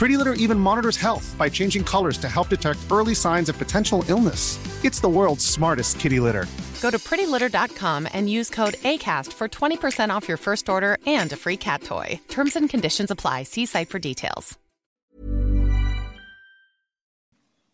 Pretty Litter even monitors health by changing colors to help detect early signs of potential illness. It's the world's smartest kitty litter. Go to prettylitter.com and use code ACAST for 20% off your first order and a free cat toy. Terms and conditions apply. See site for details.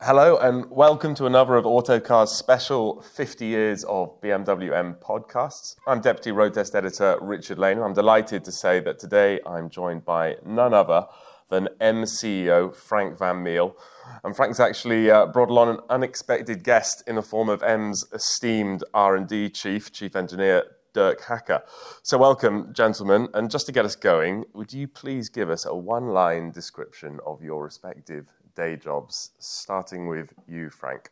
Hello, and welcome to another of Autocar's special 50 Years of BMW M podcasts. I'm Deputy Road Test Editor Richard Lane. I'm delighted to say that today I'm joined by none other than M CEO Frank Van Meel. And Frank's actually uh, brought along an unexpected guest in the form of M's esteemed R&D chief, chief engineer Dirk Hacker. So welcome, gentlemen. And just to get us going, would you please give us a one-line description of your respective day jobs, starting with you, Frank?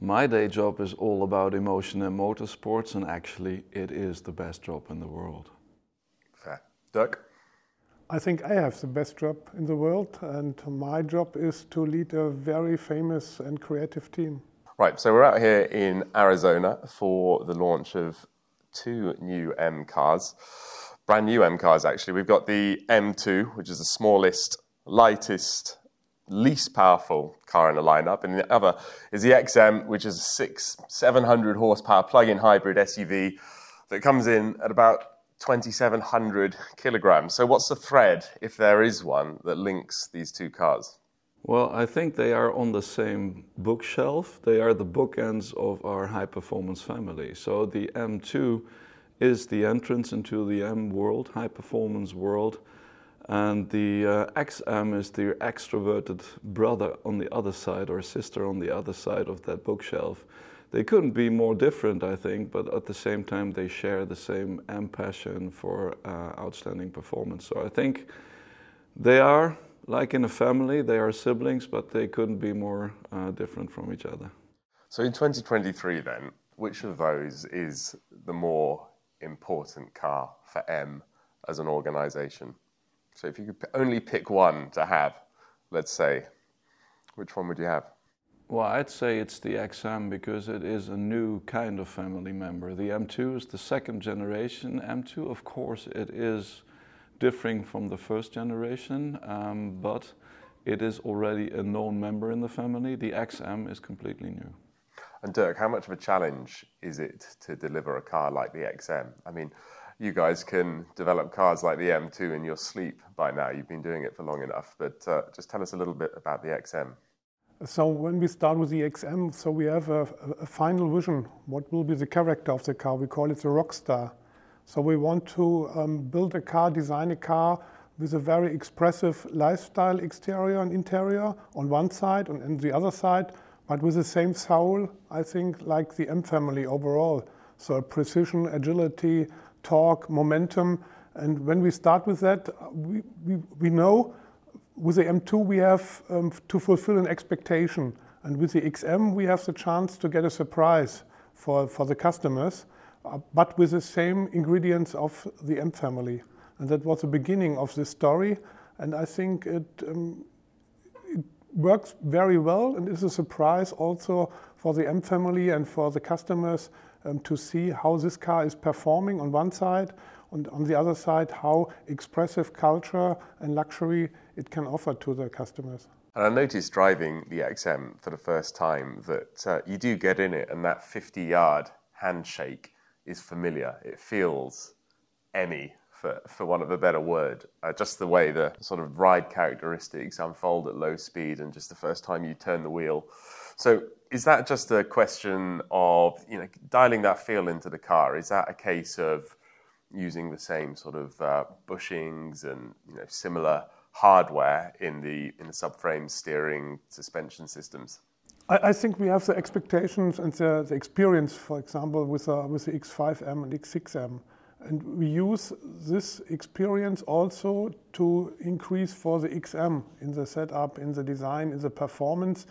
My day job is all about emotion and motorsports, and actually, it is the best job in the world. Fair. Dirk? I think I have the best job in the world, and my job is to lead a very famous and creative team. Right, so we're out here in Arizona for the launch of two new M cars, brand new M cars actually. We've got the M2, which is the smallest, lightest, least powerful car in the lineup, and the other is the XM, which is a six, 700 horsepower plug-in hybrid SUV that comes in at about 2,700 kilograms. So, what's the thread, if there is one, that links these two cars? Well, I think they are on the same bookshelf. They are the bookends of our high performance family. So, the M2 is the entrance into the M world, high performance world. And the uh, XM is the extroverted brother on the other side or sister on the other side of that bookshelf they couldn't be more different, I think, but at the same time, they share the same M passion for uh, outstanding performance. So I think they are like in a family, they are siblings, but they couldn't be more uh, different from each other. So in 2023, then, which of those is the more important car for M as an organization? So if you could only pick one to have, let's say, which one would you have? Well, I'd say it's the XM because it is a new kind of family member. The M2 is the second generation M2. Of course, it is differing from the first generation, um, but it is already a known member in the family. The XM is completely new. And Dirk, how much of a challenge is it to deliver a car like the XM? I mean, you guys can develop cars like the M2 in your sleep by now. You've been doing it for long enough, but uh, just tell us a little bit about the XM. So when we start with the XM, so we have a, a, final vision. What will be the character of the car? We call it the rock star. So we want to um, build a car, design a car with a very expressive lifestyle exterior and interior on one side and on the other side, but with the same soul, I think, like the M family overall. So precision, agility, torque, momentum. And when we start with that, we, we, we know with the M2, we have um, to fulfill an expectation. And with the XM, we have the chance to get a surprise for, for the customers, uh, but with the same ingredients of the M family. And that was the beginning of this story. And I think it, um, it works very well and is a surprise also for the M family and for the customers um, to see how this car is performing on one side. and on the other side, how expressive culture and luxury it can offer to the customers. And I noticed driving the XM for the first time that uh, you do get in it, and that 50 yard handshake is familiar. It feels any, for, for want of a better word. Uh, just the way the sort of ride characteristics unfold at low speed, and just the first time you turn the wheel. So, is that just a question of you know dialing that feel into the car? Is that a case of using the same sort of uh, bushings and you know similar hardware in the in the subframe steering suspension systems? I, think we have the expectations and the, experience, for example, with uh, the X5M and X6M, and we use this experience also to increase for the XM in the setup, in the design, in the performance.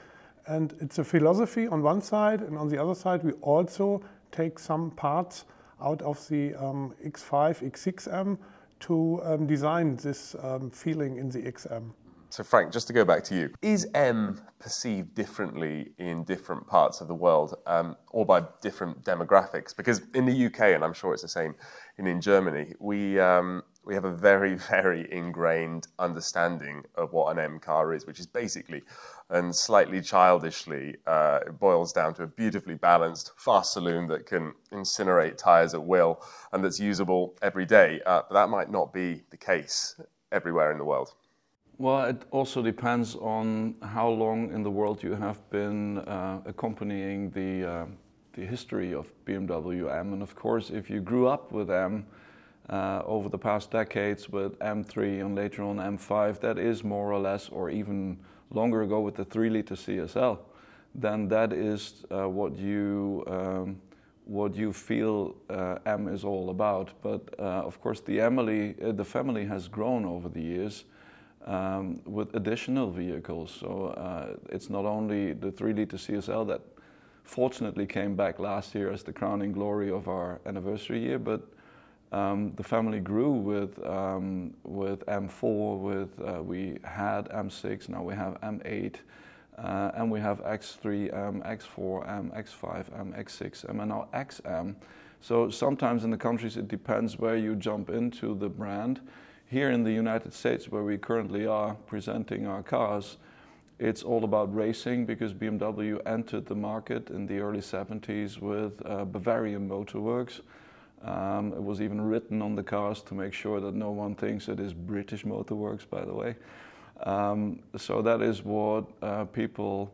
And it's a philosophy on one side, and on the other side, we also take some parts out of the um, X5, X6M to um, design this um, feeling in the XM. So, Frank, just to go back to you, is M perceived differently in different parts of the world um, or by different demographics? Because in the UK, and I'm sure it's the same in, in Germany, we, um, we have a very, very ingrained understanding of what an M car is, which is basically and slightly childishly uh, it boils down to a beautifully balanced, fast saloon that can incinerate tires at will and that's usable every day. Uh, but that might not be the case everywhere in the world. Well, it also depends on how long in the world you have been uh, accompanying the, uh, the history of BMW M. And of course, if you grew up with M uh, over the past decades with M3 and later on M5, that is more or less, or even longer ago with the 3 liter CSL, then that is uh, what you um, what you feel uh, M is all about. But uh, of course, the Emily, uh, the family has grown over the years um, with additional vehicles. So it's not only the 3 liter CSL that fortunately came back last year as the crowning glory of our anniversary year, but um, the family grew with um, with M4, with uh, we had M6, now we have M8, uh, and we have X3, M, X4, M, X5, M, X6, M, and now XM. So sometimes in the countries it depends where you jump into the brand. Here in the United States, where we currently are presenting our cars, it's all about racing because BMW entered the market in the early 70s with uh, Bavarian Motorworks. Um, it was even written on the cars to make sure that no one thinks it is British Motorworks, by the way. Um, so that is what uh, people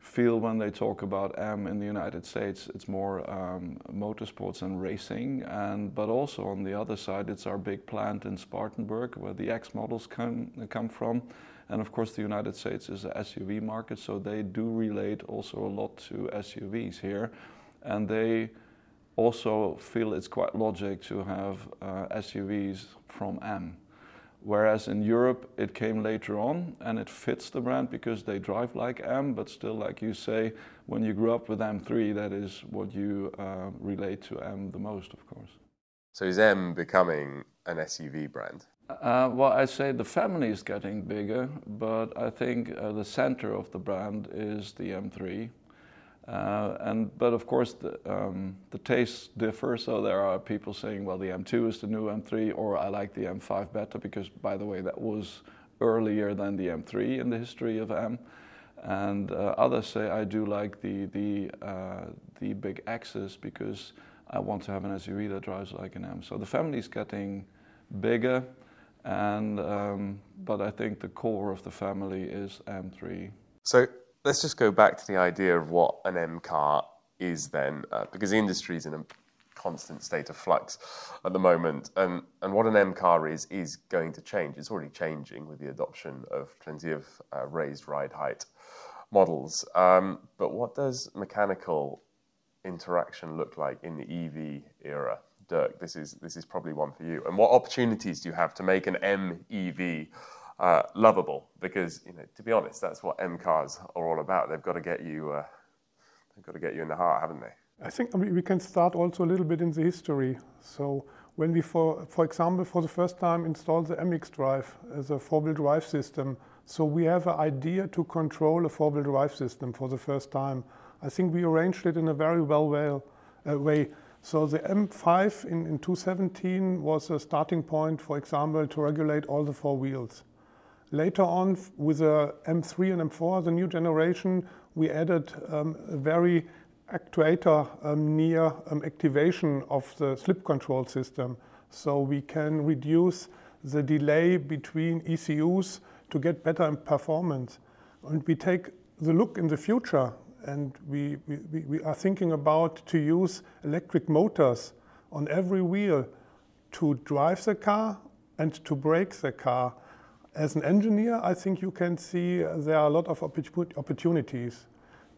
feel when they talk about M in the United States. It's more um, motorsports and racing, and but also on the other side, it's our big plant in Spartanburg where the X models come come from. And of course, the United States is a SUV market, so they do relate also a lot to SUVs here, and they also feel it's quite logic to have uh, SUVs from M. Whereas in Europe, it came later on and it fits the brand because they drive like M, but still, like you say, when you grew up with M3, that is what you uh, relate to M the most, of course. So is M becoming an SUV brand? Uh, well, I say the family is getting bigger, but I think uh, the center of the brand is the M3. Uh, and but of course the um, the tastes differ. So there are people saying, well, the M2 is the new M3, or I like the M5 better because, by the way, that was earlier than the M3 in the history of M. And uh, others say I do like the the uh, the big X's because I want to have an SUV that drives like an M. So the family is getting bigger, and um, but I think the core of the family is M3. So let's just go back to the idea of what an M car is then, uh, because the industry is in a constant state of flux at the moment, and and what an M car is is going to change. It's already changing with the adoption of plenty of uh, raised ride height models. Um, but what does mechanical interaction look like in the EV era? Dirk, this is this is probably one for you. And what opportunities do you have to make an MEV uh, lovable because you know to be honest that's what M cars are all about. They've got to get you uh, they've got to get you in the heart haven't they? I think we can start also a little bit in the history. So when we for for example for the first time installed the M xDrive as a four-wheel drive system so we have an idea to control a four-wheel drive system for the first time. I think we arranged it in a very well, well uh, way. So the M5 in, in 2017 was a starting point, for example, to regulate all the four wheels. Later on, with the M3 and M4, the new generation, we added um, a very actuator um, near um, activation of the slip control system. So we can reduce the delay between ECUs to get better performance. And we take the look in the future and we, we, we are thinking about to use electric motors on every wheel to drive the car and to brake the car. As an engineer, I think you can see there are a lot of opportunities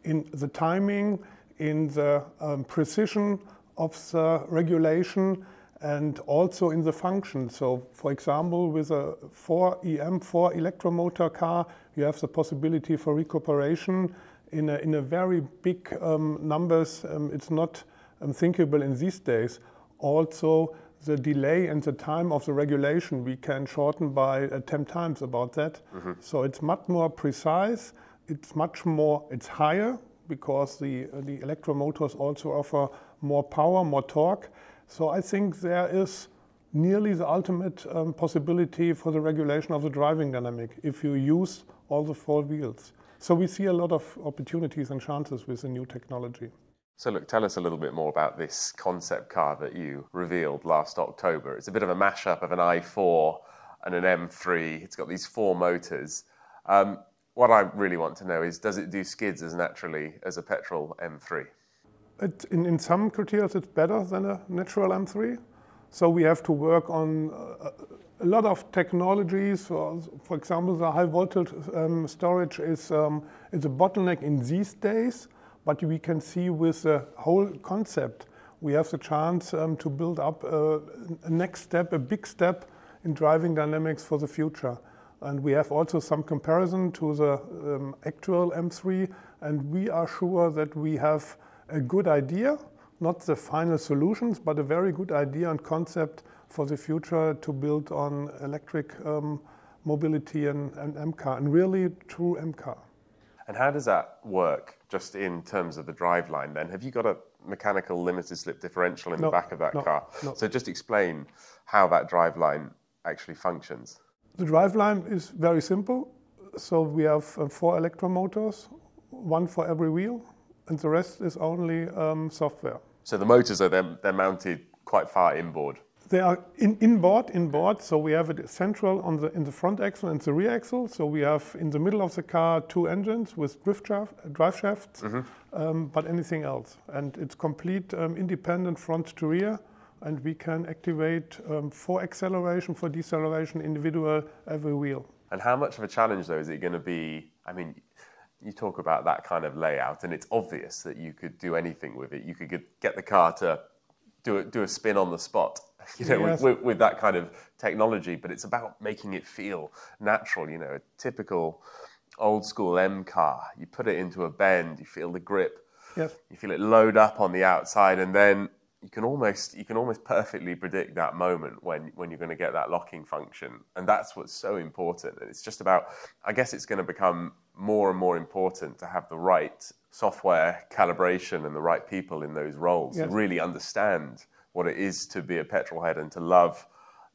in the timing, in the um, precision of the regulation, and also in the function. So, for example, with a 4EM, 4 electromotor car, you have the possibility for recuperation in a, in a very big um, numbers. Um, it's not um, thinkable in these days. Also, the delay and the time of the regulation we can shorten by uh, 10 times about that. Mm-hmm. So it's much more precise. It's much more, it's higher because the, uh, the electromotors also offer more power, more torque. So I think there is nearly the ultimate um, possibility for the regulation of the driving dynamic if you use all the four wheels. So we see a lot of opportunities and chances with the new technology. So, look, tell us a little bit more about this concept car that you revealed last October. It's a bit of a mashup of an i4 and an M3. It's got these four motors. Um, what I really want to know is does it do skids as naturally as a petrol M3? It, in, in some criteria, it's better than a natural M3. So we have to work on uh, a lot of technologies. For, for example, the high voltage um, storage is, um, is a bottleneck in these days, but we can see with the whole concept, we have the chance um, to build up a, a, next step, a big step in driving dynamics for the future. And we have also some comparison to the um, actual M3, and we are sure that we have a good idea, not the final solutions, but a very good idea and concept for the future to build on electric um, mobility and, and M car, and really true M car. And how does that work just in terms of the driveline then? Have you got a mechanical limited slip differential in no, the back of that no, car? No. So just explain how that driveline actually functions. The driveline is very simple. So we have uh, four electromotors, one for every wheel, and the rest is only um, software. So the motors are then they're mounted quite far inboard. They are in, inboard, inboard. So we have it central on the in the front axle and the rear axle. So we have in the middle of the car two engines with drift shaft, drive shafts, mm-hmm. um, but anything else, and it's complete um, independent front to rear. And we can activate um, for acceleration, for deceleration, individual every wheel. And how much of a challenge though is it going to be? I mean, you talk about that kind of layout, and it's obvious that you could do anything with it. You could get the car to do a, do a spin on the spot, you know, yes. with, with, that kind of technology. But it's about making it feel natural. You know, a typical old school M car. You put it into a bend, you feel the grip, yes. you feel it load up on the outside, and then you can almost you can almost perfectly predict that moment when when you're going to get that locking function and that's what's so important and it's just about i guess it's going to become more and more important to have the right software calibration and the right people in those roles yes. to really understand what it is to be a petrol head and to love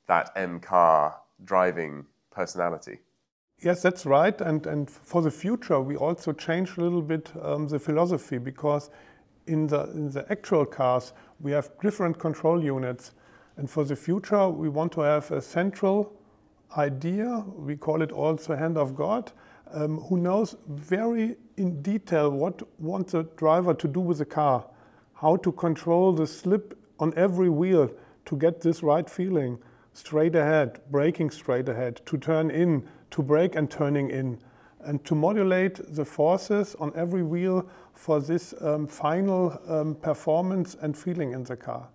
that M car driving personality. Yes, that's right. And, and for the future, we also changed a little bit um, the philosophy because in the, in the actual cars, we have different control units. And for the future, we want to have a central idea. We call it also hand of God, um, who knows very in detail what wants the driver to do with the car, how to control the slip on every wheel to get this right feeling, straight ahead, braking straight ahead, to turn in, to brake and turning in, and to modulate the forces on every wheel for this um, final um, performance and feeling in the car.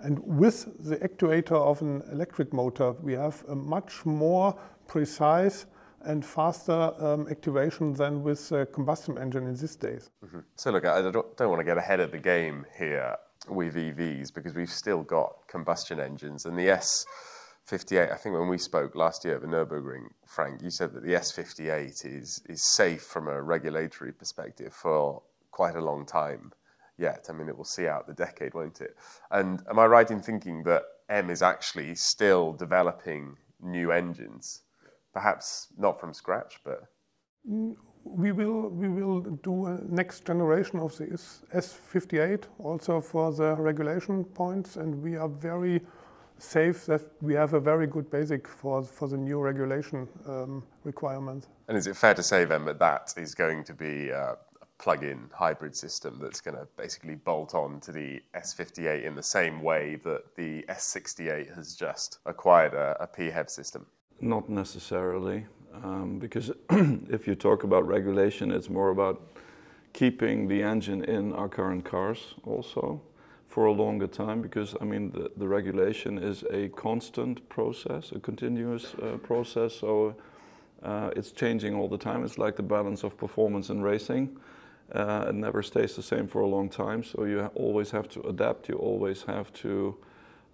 And with the actuator of an electric motor, we have a much more precise and faster um, activation than with a combustion engine in these days. Mm-hmm. So, look, I don't, don't want to get ahead of the game here with EVs because we've still got combustion engines. And the S58, I think when we spoke last year at the Nürburgring, Frank, you said that the S58 is, is safe from a regulatory perspective for quite a long time. yet. I mean, it will see out the decade, won't it? And am I right in thinking that M is actually still developing new engines? Perhaps not from scratch, but. Mm, We will, we will do a next generation of the S58 also for the regulation points, and we are very safe that we have a very good basic for, for the new regulation um, requirements. And is it fair to say then that that is going to be a plug-in hybrid system that's going to basically bolt on to the S58 in the same way that the S68 has just acquired a, a PHEV system? Not necessarily, um, because if you talk about regulation, it's more about keeping the engine in our current cars also for a longer time because I mean the, the regulation is a constant process, a continuous uh, process. So uh, it's changing all the time. It's like the balance of performance in racing. Uh, it never stays the same for a long time. So you ha- always have to adapt. You always have to,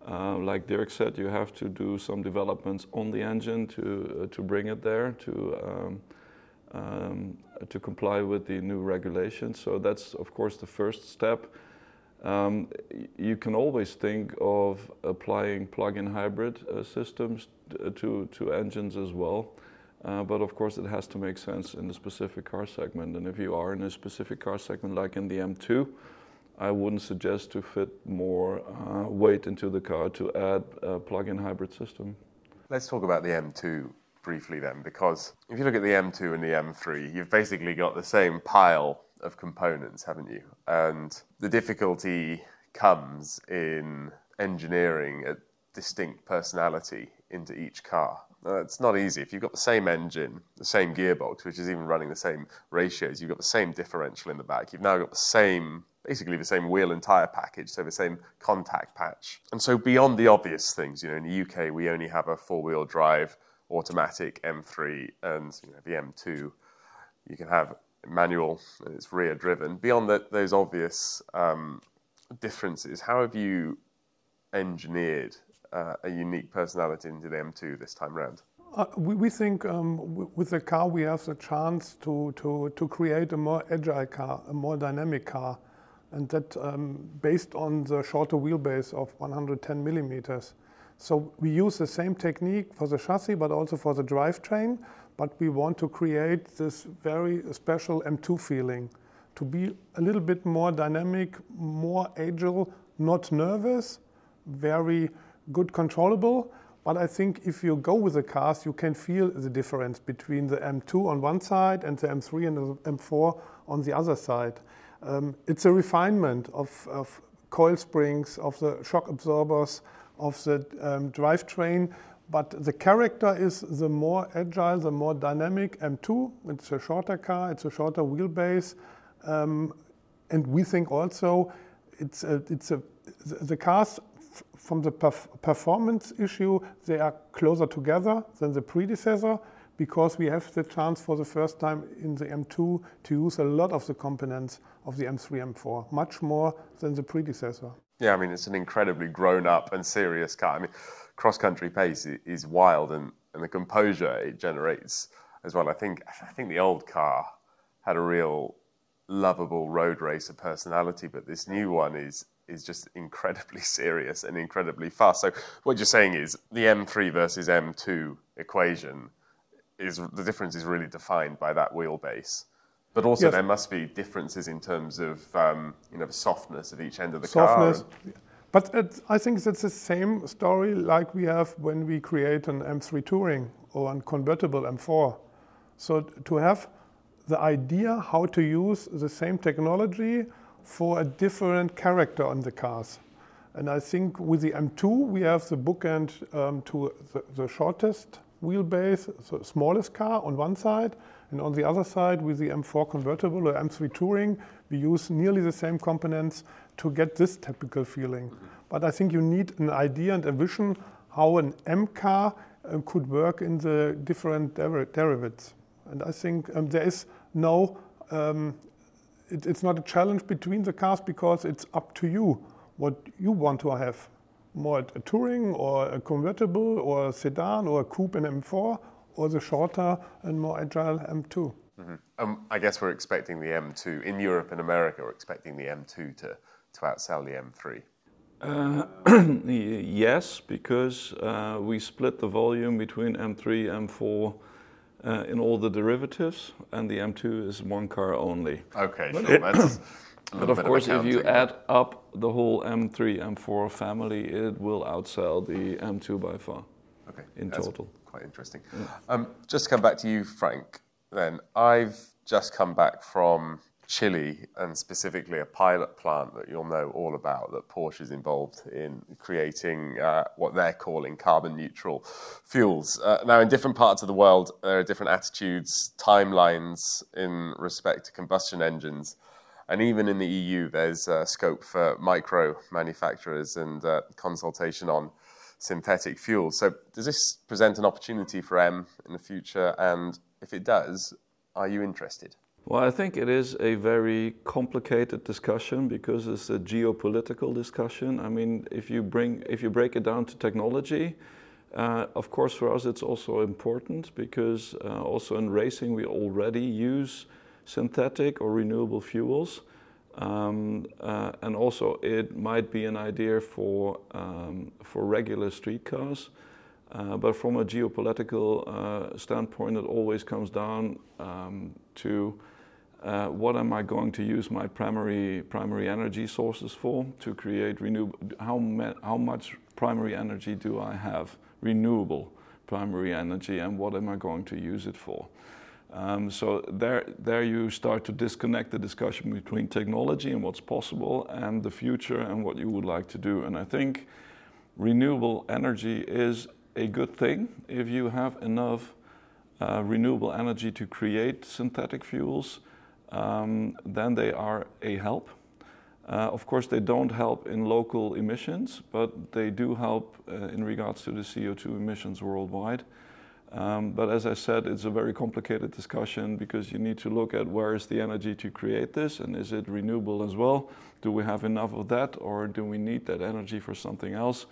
uh, like Dirk said, you have to do some developments on the engine to uh, to bring it there to. Um, um, to comply with the new regulations. So that's, of course, the first step. Um, you can always think of applying plug-in hybrid uh, systems to, to engines as well. Uh, but of course, it has to make sense in the specific car segment. And if you are in a specific car segment, like in the M2, I wouldn't suggest to fit more uh, weight into the car to add a plug-in hybrid system. Let's talk about the M2 briefly then, because if you look at the M2 and the M3, you've basically got the same pile of components, haven't you? And the difficulty comes in engineering a distinct personality into each car. Uh, it's not easy. If you've got the same engine, the same gearbox, which is even running the same ratios, you've got the same differential in the back, you've now got the same, basically the same wheel and tyre package, so the same contact patch. And so beyond the obvious things, you know, in the UK we only have a four-wheel drive automatic M3 and you know, the M2. You can have manual and it's rear driven. Beyond those obvious um, differences, how have you engineered uh, a unique personality into the M2 this time round? Uh, we, we, think um, with the car we have the chance to, to, to create a more agile car, a more dynamic car, and that um, based on the shorter wheelbase of 110 millimeters. So we use the same technique for the chassis, but also for the drivetrain. But we want to create this very special M2 feeling, to be a little bit more dynamic, more agile, not nervous, very good controllable. But I think if you go with the cars, you can feel the difference between the M2 on one side and the M3 and the M4 on the other side. Um, it's a refinement of, of coil springs, of the shock absorbers, of the um, drivetrain. But the character is the more agile, the more dynamic M2. It's a shorter car, it's a shorter wheelbase. Um, and we think also it's a, it's a, the cars from the perf performance issue, they are closer together than the predecessor because we have the chance for the first time in the M2 to use a lot of the components of the M3, M4, much more than the predecessor. Yeah, I mean, it's an incredibly grown up and serious car. I mean, cross country pace is wild and, and the composure it generates as well. I think, I think the old car had a real lovable road racer personality, but this new one is is just incredibly serious and incredibly fast. So what you're saying is the M3 versus M2 equation is the difference is really defined by that wheelbase. But also, yes. there must be differences in terms of um, you know the softness of each end of the softness. car. But it, I think that's the same story like we have when we create an M3 Touring or a convertible M4. So to have the idea how to use the same technology for a different character on the cars. And I think with the M2, we have the bookend um, to the, the shortest wheelbase, the smallest car on one side, and on the other side, with the M4 convertible or M3 Touring, we use nearly the same components to get this typical feeling. But I think you need an idea and a vision how an M car uh, could work in the different der- derivatives. And I think um, there is no, um, it, it's not a challenge between the cars because it's up to you what you want to have. More a touring or a convertible or a sedan or a coupe in M4 or the shorter and more agile M2. Mm-hmm. Um, I guess we're expecting the M2 in Europe and America. We're expecting the M2 to to outsell the M3. Uh, yes, because uh, we split the volume between M3, M4 uh, in all the derivatives, and the M2 is one car only. Okay, sure. That's but of course, if you add up the whole M3, M4 family, it will outsell the M2 by far. Okay, in total. Quite interesting. Yeah. Um, just to come back to you, Frank. Then I've just come back from Chile and specifically a pilot plant that you'll know all about that Porsche is involved in creating uh, what they're calling carbon neutral fuels. Uh, now, in different parts of the world, there are different attitudes, timelines in respect to combustion engines. And even in the EU, there's uh, scope for micro manufacturers and uh, consultation on synthetic fuels. So, does this present an opportunity for M in the future? And if it does, are you interested? Well, I think it is a very complicated discussion because it's a geopolitical discussion. I mean, if you bring if you break it down to technology, uh, of course, for us it's also important because uh, also in racing we already use synthetic or renewable fuels, um, uh, and also it might be an idea for um, for regular street cars. Uh, but from a geopolitical uh, standpoint, it always comes down um, to uh, what am I going to use my primary primary energy sources for to create renewable? How, how much primary energy do I have renewable primary energy, and what am I going to use it for? Um, so there, there you start to disconnect the discussion between technology and what's possible, and the future and what you would like to do. And I think renewable energy is a good thing if you have enough uh, renewable energy to create synthetic fuels um, then they are a help. Uh, of course, they don't help in local emissions, but they do help uh, in regards to the CO2 emissions worldwide. Um, but as I said, it's a very complicated discussion because you need to look at where is the energy to create this and is it renewable as well? Do we have enough of that or do we need that energy for something else?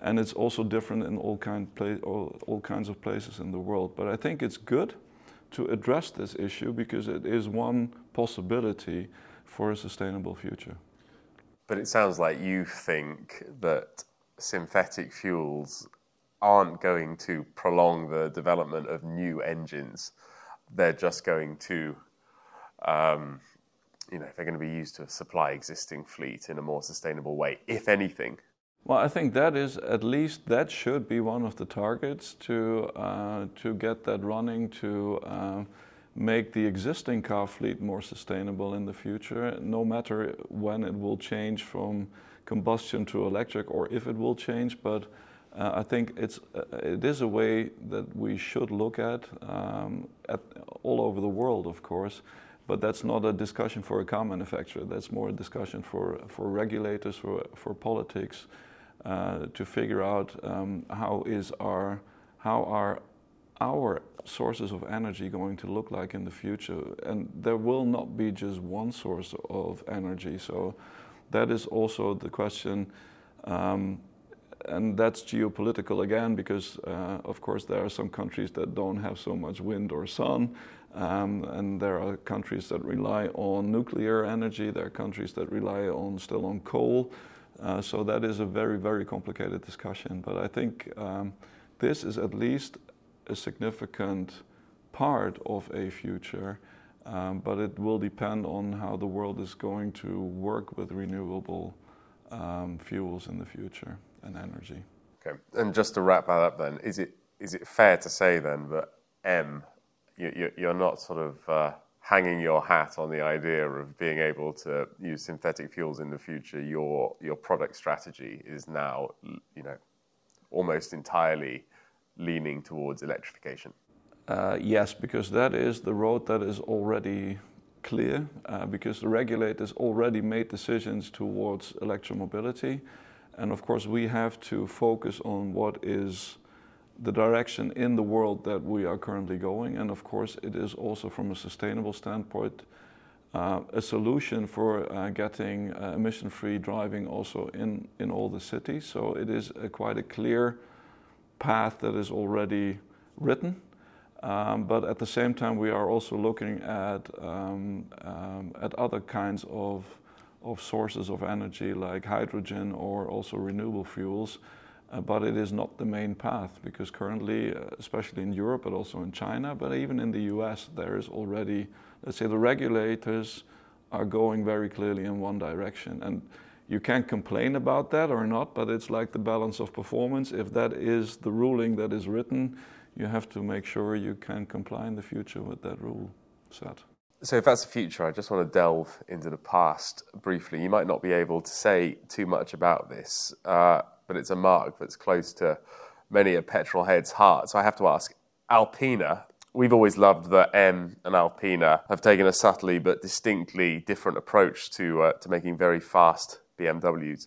And it's also different in all, kind all, all kinds of places in the world. But I think it's good to address this issue because it is one possibility for a sustainable future. But it sounds like you think that synthetic fuels aren't going to prolong the development of new engines. They're just going to, um, you know, they're going to be used to supply existing fleet in a more sustainable way, if anything. Well, I think that is at least that should be one of the targets to uh, to get that running to uh, make the existing car fleet more sustainable in the future. No matter when it will change from combustion to electric or if it will change, but uh, I think it's uh, it is a way that we should look at, um, at all over the world, of course. But that's not a discussion for a car manufacturer. That's more a discussion for for regulators, for for politics. Uh, to figure out um, how is our how are our sources of energy going to look like in the future? And there will not be just one source of energy. So that is also the question um, and that's geopolitical again because uh, of course there are some countries that don't have so much wind or sun um, and there are countries that rely on nuclear energy. There are countries that rely on still on coal uh, so that is a very, very complicated discussion. But I think um, this is at least a significant part of a future, um, but it will depend on how the world is going to work with renewable um, fuels in the future and energy. Okay, and just to wrap that up, then, is it is it fair to say then that M, you, are not sort of uh, hanging your hat on the idea of being able to use synthetic fuels in the future, your your product strategy is now, you know, almost entirely leaning towards electrification. Uh, yes, because that is the road that is already clear. Uh, because the regulators already made decisions towards electromobility, and of course we have to focus on what is the direction in the world that we are currently going. And of course, it is also from a sustainable standpoint uh, a solution for uh, getting uh, emission-free driving also in, in all the cities. So it is a, quite a clear path that is already written. Um, but at the same time, we are also looking at um, um, at other kinds of of sources of energy like hydrogen or also renewable fuels. Uh, but it is not the main path because currently, uh, especially in Europe, but also in China, but even in the US, there is already, let's say, the regulators are going very clearly in one direction. And you can't complain about that or not, but it's like the balance of performance. If that is the ruling that is written, you have to make sure you can comply in the future with that rule set. So, if that's the future, I just want to delve into the past briefly. You might not be able to say too much about this, uh, but it's a mark that's close to many a petrol head's heart. So, I have to ask Alpina, we've always loved that M and Alpina have taken a subtly but distinctly different approach to, uh, to making very fast BMWs.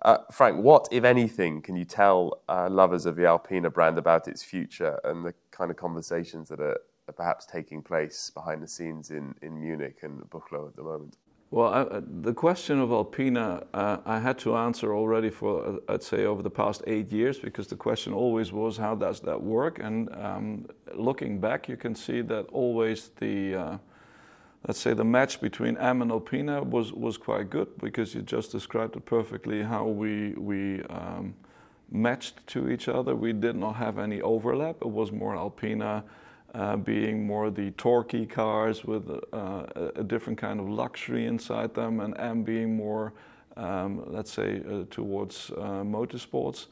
Uh, Frank, what, if anything, can you tell uh, lovers of the Alpina brand about its future and the kind of conversations that are, are perhaps taking place behind the scenes in, in Munich and Buchloe at the moment? Well, I, the question of Alpina, uh, I had to answer already for, uh, I'd say, over the past eight years, because the question always was, how does that work? And um, looking back, you can see that always the, uh, let's say, the match between M and Alpina was, was quite good, because you just described it perfectly how we, we um, matched to each other. We did not have any overlap. It was more Alpina uh, being more the torquey cars with uh, a different kind of luxury inside them, and M being more, um, let's say, uh, towards uh, motorsports.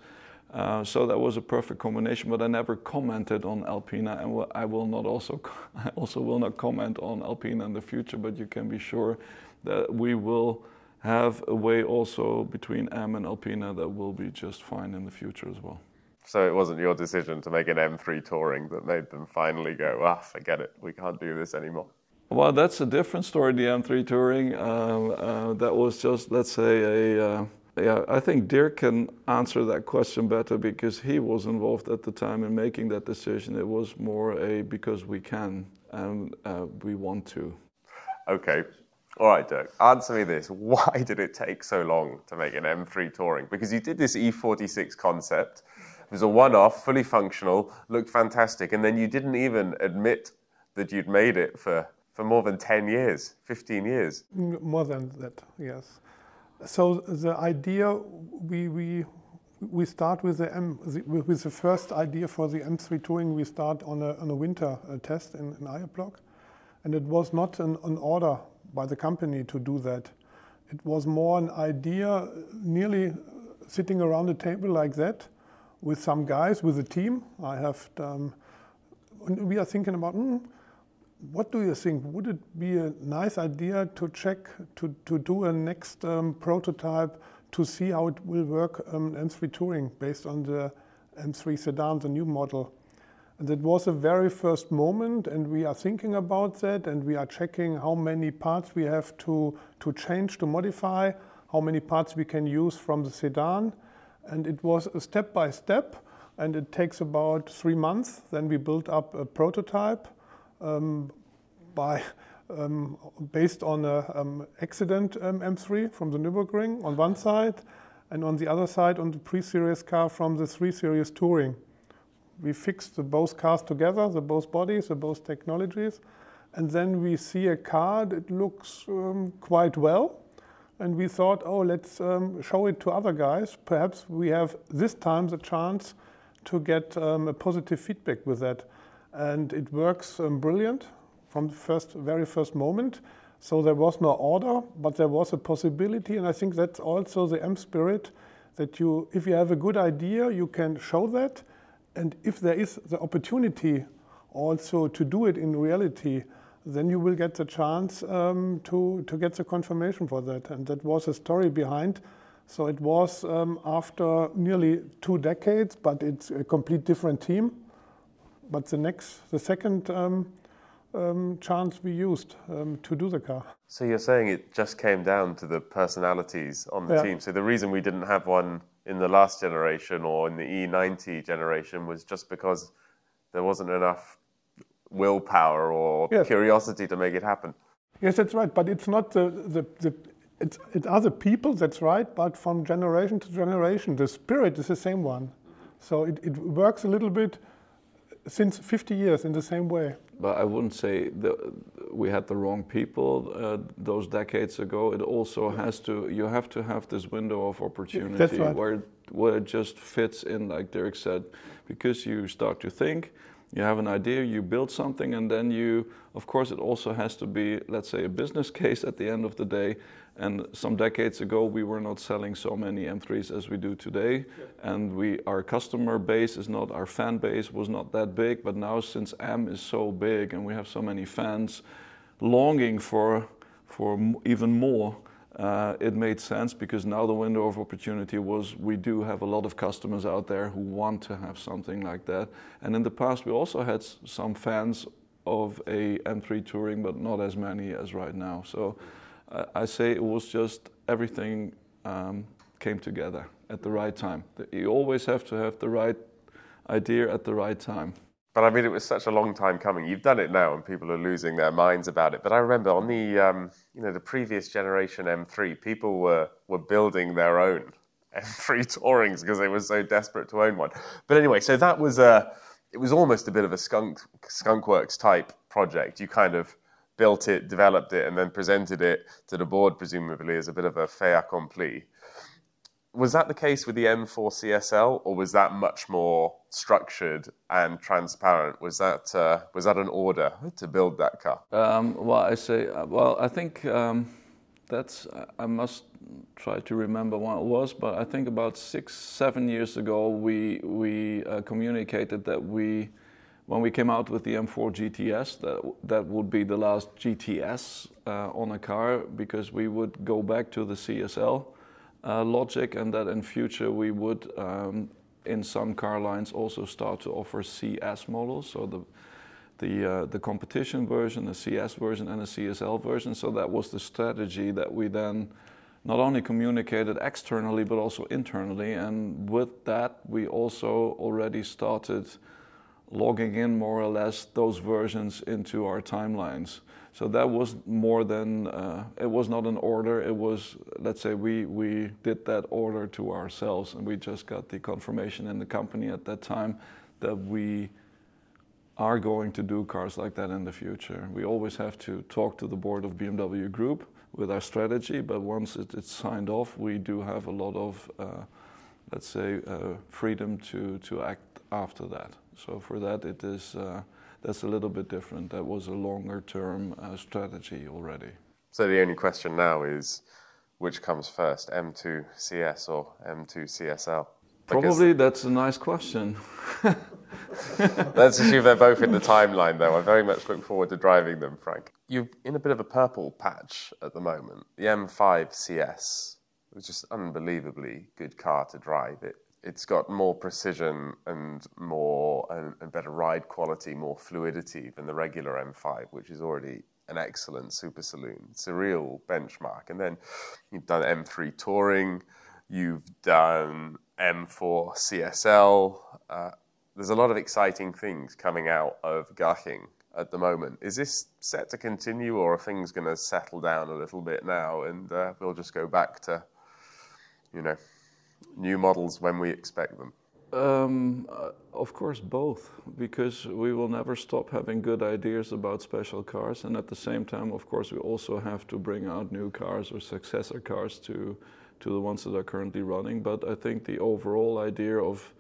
Uh, so that was a perfect combination, but I never commented on Alpina, and I will not also, I also will not comment on Alpina in the future. But you can be sure that we will have a way also between M and Alpina that will be just fine in the future as well. So it wasn't your decision to make an M3 touring that made them finally go, ah, forget it, we can't do this anymore. Well, that's a different story. The M3 touring, uh, uh, that was just, let's say, a. Uh, yeah, I think Dirk can answer that question better because he was involved at the time in making that decision. It was more a because we can and uh, we want to. Okay. All right, Dirk, answer me this. Why did it take so long to make an M3 touring? Because you did this E46 concept it was a one off, fully functional, looked fantastic. And then you didn't even admit that you'd made it for, for more than 10 years, 15 years. More than that, yes. So the idea, we, we, we start with the, M, with the first idea for the M3 touring, we start on a, on a winter uh, test in, in Arjeplog. And it was not an, an order by the company to do that. It was more an idea, nearly sitting around a table like that, with some guys, with a team. I have, um, we are thinking about, mm, what do you think? Would it be a nice idea to check, to, to do a next um, prototype to see how it will work um, M3 Touring based on the M3 sedan, the new model? And it was a very first moment, and we are thinking about that, and we are checking how many parts we have to, to change, to modify, how many parts we can use from the sedan and it was a step by step, and it takes about three months. Then we built up a prototype um, by um, based on an um, accident um, M3 from the Nürburgring on one side, and on the other side on the pre-series car from the 3 Series Touring. We fixed the both cars together, the both bodies, the both technologies, and then we see a car that looks um, quite well and we thought, oh, let's um, show it to other guys. Perhaps we have this time the chance to get um, a positive feedback with that. And it works um, brilliant from the first, very first moment. So there was no order, but there was a possibility. And I think that's also the M spirit that you, if you have a good idea, you can show that. And if there is the opportunity also to do it in reality, then you will get the chance um, to, to get the confirmation for that. And that was a story behind. So it was um, after nearly two decades, but it's a complete different team. But the next, the second um, um chance we used um, to do the car. So you're saying it just came down to the personalities on the yeah. team. So the reason we didn't have one in the last generation or in the E90 generation was just because there wasn't enough willpower or yes. curiosity to make it happen. Yes, that's right. But it's not the, the, the it's, it's other people, that's right. But from generation to generation, the spirit is the same one. So it, it works a little bit. since 50 years in the same way. But I wouldn't say the, we had the wrong people uh, those decades ago. It also has to, you have to have this window of opportunity right. where, where it just fits in, like Dirk said, because you start to think, you have an idea, you build something, and then you, of course, it also has to be, let's say, a business case at the end of the day. And some decades ago, we were not selling so many M3s as we do today, and we our customer base is not our fan base was not that big. But now, since M is so big and we have so many fans longing for for even more, it made sense because now the window of opportunity was we do have a lot of customers out there who want to have something like that. And in the past, we also had some fans of a M3 touring, but not as many as right now. So I I say it was just everything um, came together at the right time. You always have to have the right idea at the right time. But I mean, it was such a long time coming. You've done it now, and people are losing their minds about it. But I remember on the, um, you know, the previous generation M3, people were were building their own M3 Tourings because they were so desperate to own one. But anyway, so that was a, it was almost a bit of a skunk skunkworks type project. You kind of built it, developed it, and then presented it to the board, presumably as a bit of a fait accompli. Was that the case with the M4 CSL, or was that much more structured and transparent? Was that uh, was that an order to build that car? Um, well, I say, uh, well, I think um, that's, I- must try to remember when it was, but I think about six, seven years ago, we, we uh, communicated that we, when we came out with the M4 GTS, that, that would be the last GTS uh, on a car because we would go back to the CSL logic and that in future we would um, in some car lines also start to offer CS models. So the the uh, the competition version the CS version and the CSL version. So that was the strategy that we then not only communicated externally but also internally. And with that we also already started logging in more or less those versions into our timelines. So that was more than uh, it was not an order. It was let's say we we did that order to ourselves, and we just got the confirmation in the company at that time that we are going to do cars like that in the future. We always have to talk to the board of BMW Group with our strategy, but once it, it's signed off, we do have a lot of, uh, let's say, uh, freedom to, to act after that. So for that, it is uh, that's a little bit different. That was a longer term uh, strategy already. So the only question now is, which comes first, M2 CS or M2 CSL? Because Probably that's a nice question. Let's assume they're both in the timeline, though. I very much look forward to driving them, Frank. You're in a bit of a purple patch at the moment. The M5 CS was just unbelievably good car to drive. It it's got more precision and more and, and better ride quality, more fluidity than the regular M5, which is already an excellent super saloon. It's a real benchmark. And then you've done M3 Touring, you've done M4 CSL. Uh, there's a lot of exciting things coming out of Garching at the moment. Is this set to continue, or are things going to settle down a little bit now, and uh, we'll just go back to, you know, new models when we expect them? Um, uh, of course, both, because we will never stop having good ideas about special cars, and at the same time, of course, we also have to bring out new cars or successor cars to to the ones that are currently running. But I think the overall idea of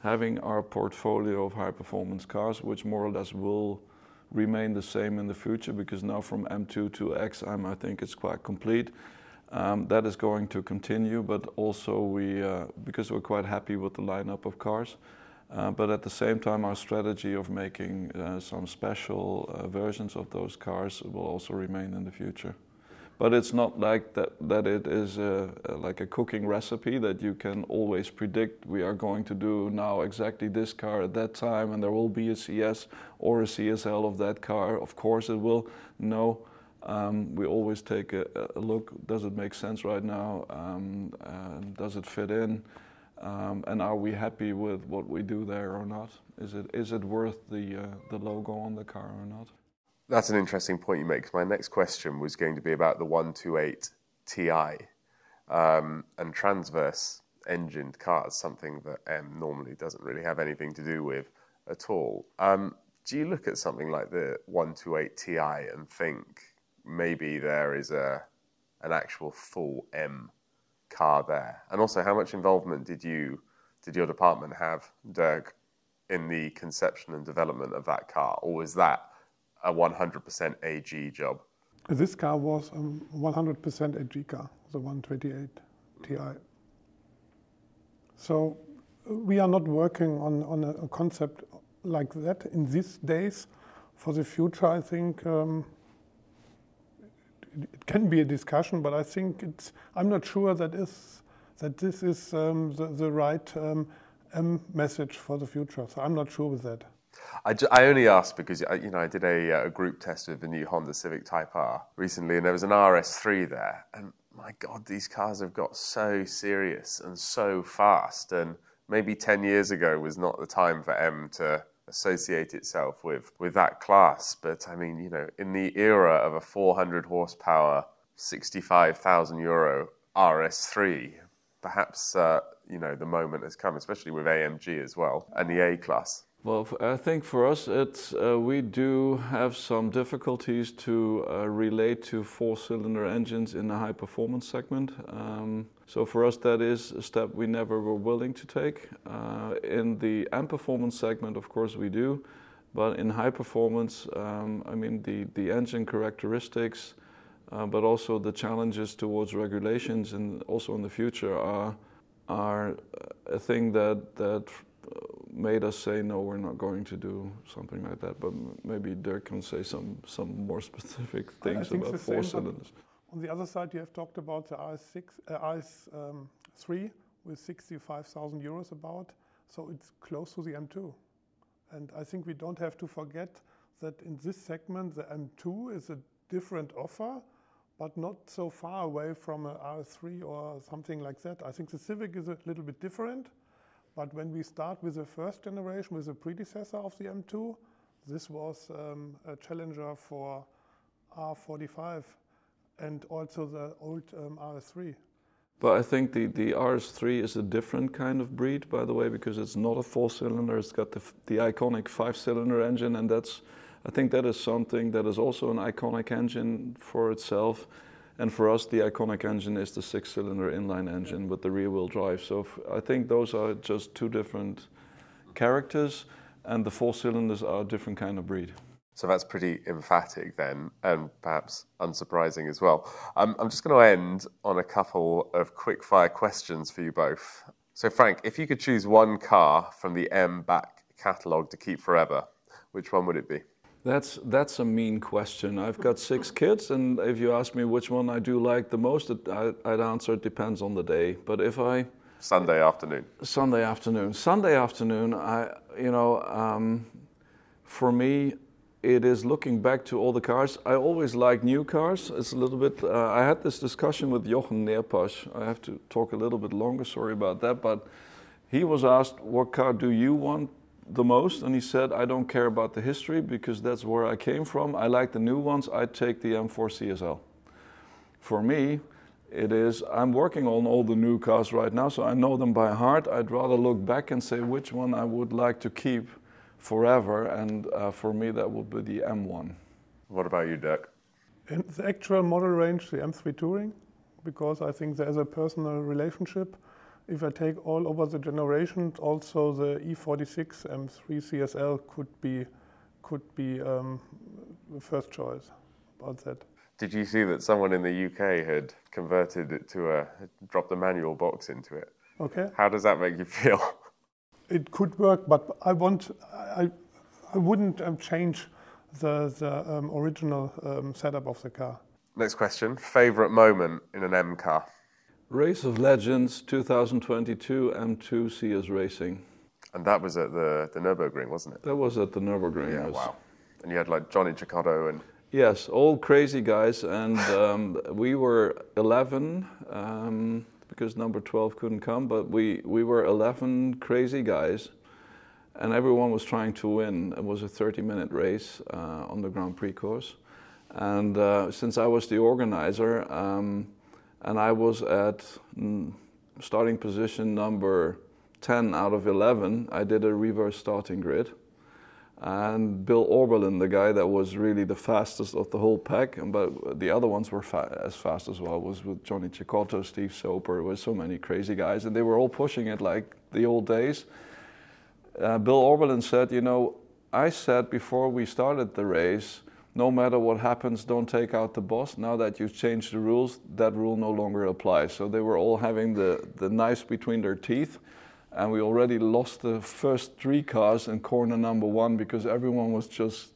having our portfolio of high performance cars, which more or less will remain the same in the future, because now from M2 to XM, I think it's quite complete. Um, that is going to continue, but also we, uh, because we're quite happy with the lineup of cars. Uh, but at the same time, our strategy of making uh, some special versions of those cars will also remain in the future. But it's not like that, that it is like a cooking recipe that you can always predict we are going to do now exactly this car at that time and there will be a CS or a CSL of that car. Of course it will. No, um, we always take a, a look, does it make sense right now? Um, uh, does it fit in? Um, and are we happy with what we do there or not? Is it, is it worth the, uh, the logo on the car or not? That's an interesting point you make. my next question was going to be about the 128 Ti um, and transverse engined cars, something that M normally doesn't really have anything to do with. at all. Um, do you look at something like the 128 Ti and think maybe there is a an actual full M car there? And also, how much involvement did you did your department have, Dirk, in the conception and development of that car, or was that a 100% AG job? This car was a 100% AG car, the 128 Ti. So we are not working on, on a, concept like that in these days. For the future, I think um, it can be a discussion, but I think it's. I'm not sure that is that this is um, the, the right um, message for the future. So I'm not sure with that. I, I only asked because you know I did a, a group test of the new Honda Civic Type R recently, and there was an RS3 there, and my God, these cars have got so serious and so fast, and maybe 10 years ago was not the time for M to associate itself with, with that class. But I mean, you know, in the era of a 400 horsepower, 65,000 euro RS3, perhaps, uh, you know, the moment has come, especially with AMG as well and the A class. Well, I think for us, it's, uh, we do have some difficulties to uh, relate to four-cylinder engines in the high-performance segment. Um, so for us, that is a step we never were willing to take. Uh, in the M performance segment, of course, we do, but in high performance, um, I mean the the engine characteristics, uh, but also the challenges towards regulations and also in the future are are a thing that that made us say no, we're not going to do something like that. But maybe Dirk can say some some more specific things about four cylinders. On the other side, you have talked about the RS6, uh, RS3 um, with 65,000 euros about, so it's close to the M2. And I think we don't have to forget that in this segment, the M2 is a different offer, but not so far away from a RS3 or something like that. I think the Civic is a little bit different, but when we start with the first generation, with the predecessor of the M2, this was um, a challenger for A45 and also the old um, RS3. But I think the, the RS3 is a different kind of breed, by the way, because it's not a four cylinder. It's got the, the iconic five cylinder engine, and that's, I think that is something that is also an iconic engine for itself. And for us, the iconic engine is the six cylinder inline engine with the rear wheel drive. So I think those are just two different characters, and the four cylinders are a different kind of breed. So that's pretty emphatic then, and perhaps unsurprising as well. Um, I'm just going to end on a couple of quick fire questions for you both. So, Frank, if you could choose one car from the M back catalogue to keep forever, which one would it be? That's that's a mean question. I've got six kids, and if you ask me which one I do like the most, I, would answer it depends on the day. But if I Sunday afternoon, Sunday afternoon, Sunday afternoon, I you know, um, for me, it is looking back to all the cars. I always like new cars. It's a little bit. Uh, I had this discussion with Jochen Neerpasch. I have to talk a little bit longer. Sorry about that, but he was asked, "What car do you want the most?" And he said, "I don't care about the history because that's where I came from. I like the new ones. I take the M4 CSL." For me, it is. I'm working on all the new cars right now, so I know them by heart. I'd rather look back and say which one I would like to keep forever, and uh, for me that would be the M1. What about you, Dirk? In the actual model range, the M3 Touring, because I think there's a personal relationship. If I take all over the generations, also the E46 M3 CSL could be could be um, the first choice about that. Did you see that someone in the UK had converted it to a dropped the manual box into it? Okay. How does that make you feel? it could work, but I want I, I wouldn't um, change the the um, original um, setup of the car. Next question: Favorite moment in an M car? Race of Legends 2022 M2 CS Racing. And that was at the the Nurburgring, wasn't it? That was at the Nurburgring. Yeah, wow. And you had like Johnny Cecotto and. Yes, all crazy guys, and um, we were 11. Um, because number 12 couldn't come, but we, we were 11 crazy guys, and everyone was trying to win. It was a 30 minute race uh, on the Grand Prix course. And uh, since I was the organizer, um, and I was at mm, starting position number 10 out of 11, I did a reverse starting grid. And Bill Auberlen, the guy that was really the fastest of the whole pack, but the other ones were fa- as fast as well. Was with Johnny Cecotto, Steve Soper, there was so many crazy guys, and they were all pushing it like the old days. Uh, Bill Auberlen said, you know, I said before we started the race, no matter what happens, don't take out the boss. Now that you've changed the rules, that rule no longer applies. So they were all having the, the knives between their teeth and we already lost the first three cars in corner number one because everyone was just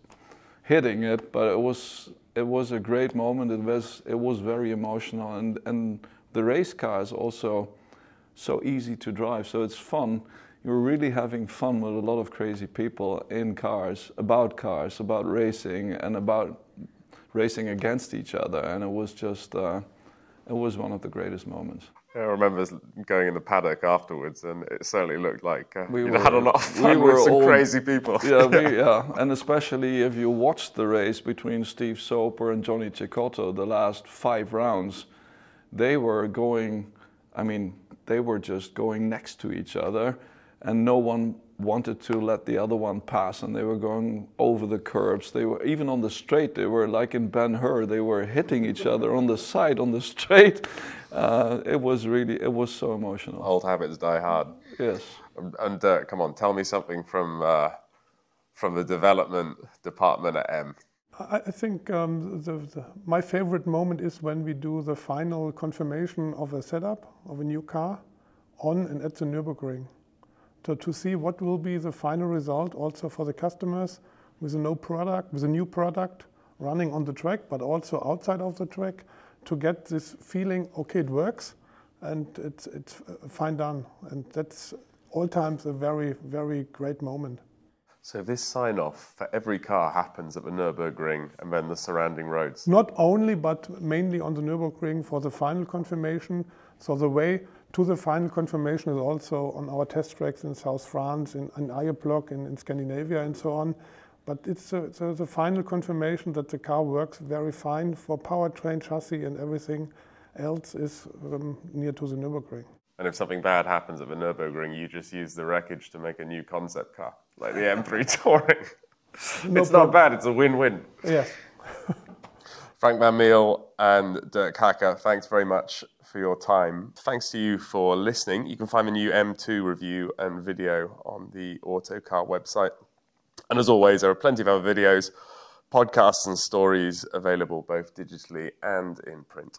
hitting it. But it was it was a great moment. It was it was very emotional, and and the race car is also so easy to drive. So it's fun. You're really having fun with a lot of crazy people in cars, about cars, about racing, and about racing against each other. And it was just uh, it was one of the greatest moments. I remember going in the paddock afterwards, and it certainly looked like uh, we were, had a lot of fun we with some all, crazy people. Yeah, we, yeah, and especially if you watched the race between Steve Soper and Johnny Cecotto, the last five rounds, they were going. I mean, they were just going next to each other, and no one wanted to let the other one pass, and they were going over the curbs. They were even on the straight. They were like in Ben Hur. They were hitting each other on the side on the straight uh, it was really, it was so emotional. Old habits die hard. Yes. And, and uh, come on, tell me something from uh, from the development department at M. I think um, the, the, my favorite moment is when we do the final confirmation of a setup of a new car on and at the Nürburgring. To, to see what will be the final result also for the customers with a new product, with a new product running on the track, but also outside of the track to get this feeling, okay, it works, and it's fine done, and that's all times a very very great moment. So this sign off for every car happens at the Nürburgring and then the surrounding roads. Not only, but mainly on the Nürburgring for the final confirmation. So the way to the final confirmation is also on our test tracks in South France, in, in in, in Scandinavia, and so on. But it's a, it's a, the final confirmation that the car works very fine for powertrain, chassis, and everything else is um, near to the Nürburgring. And if something bad happens at the Nürburgring, you just use the wreckage to make a new concept car, like the M3 Touring. no it's problem. not bad, it's a win win. Yes. Frank Van Meel and Dirk Hacker, thanks very much for your time. Thanks to you for listening. You can find the new M2 review and video on the Autocar website. And as always, there are plenty of other videos, podcasts, and stories available both digitally and in print.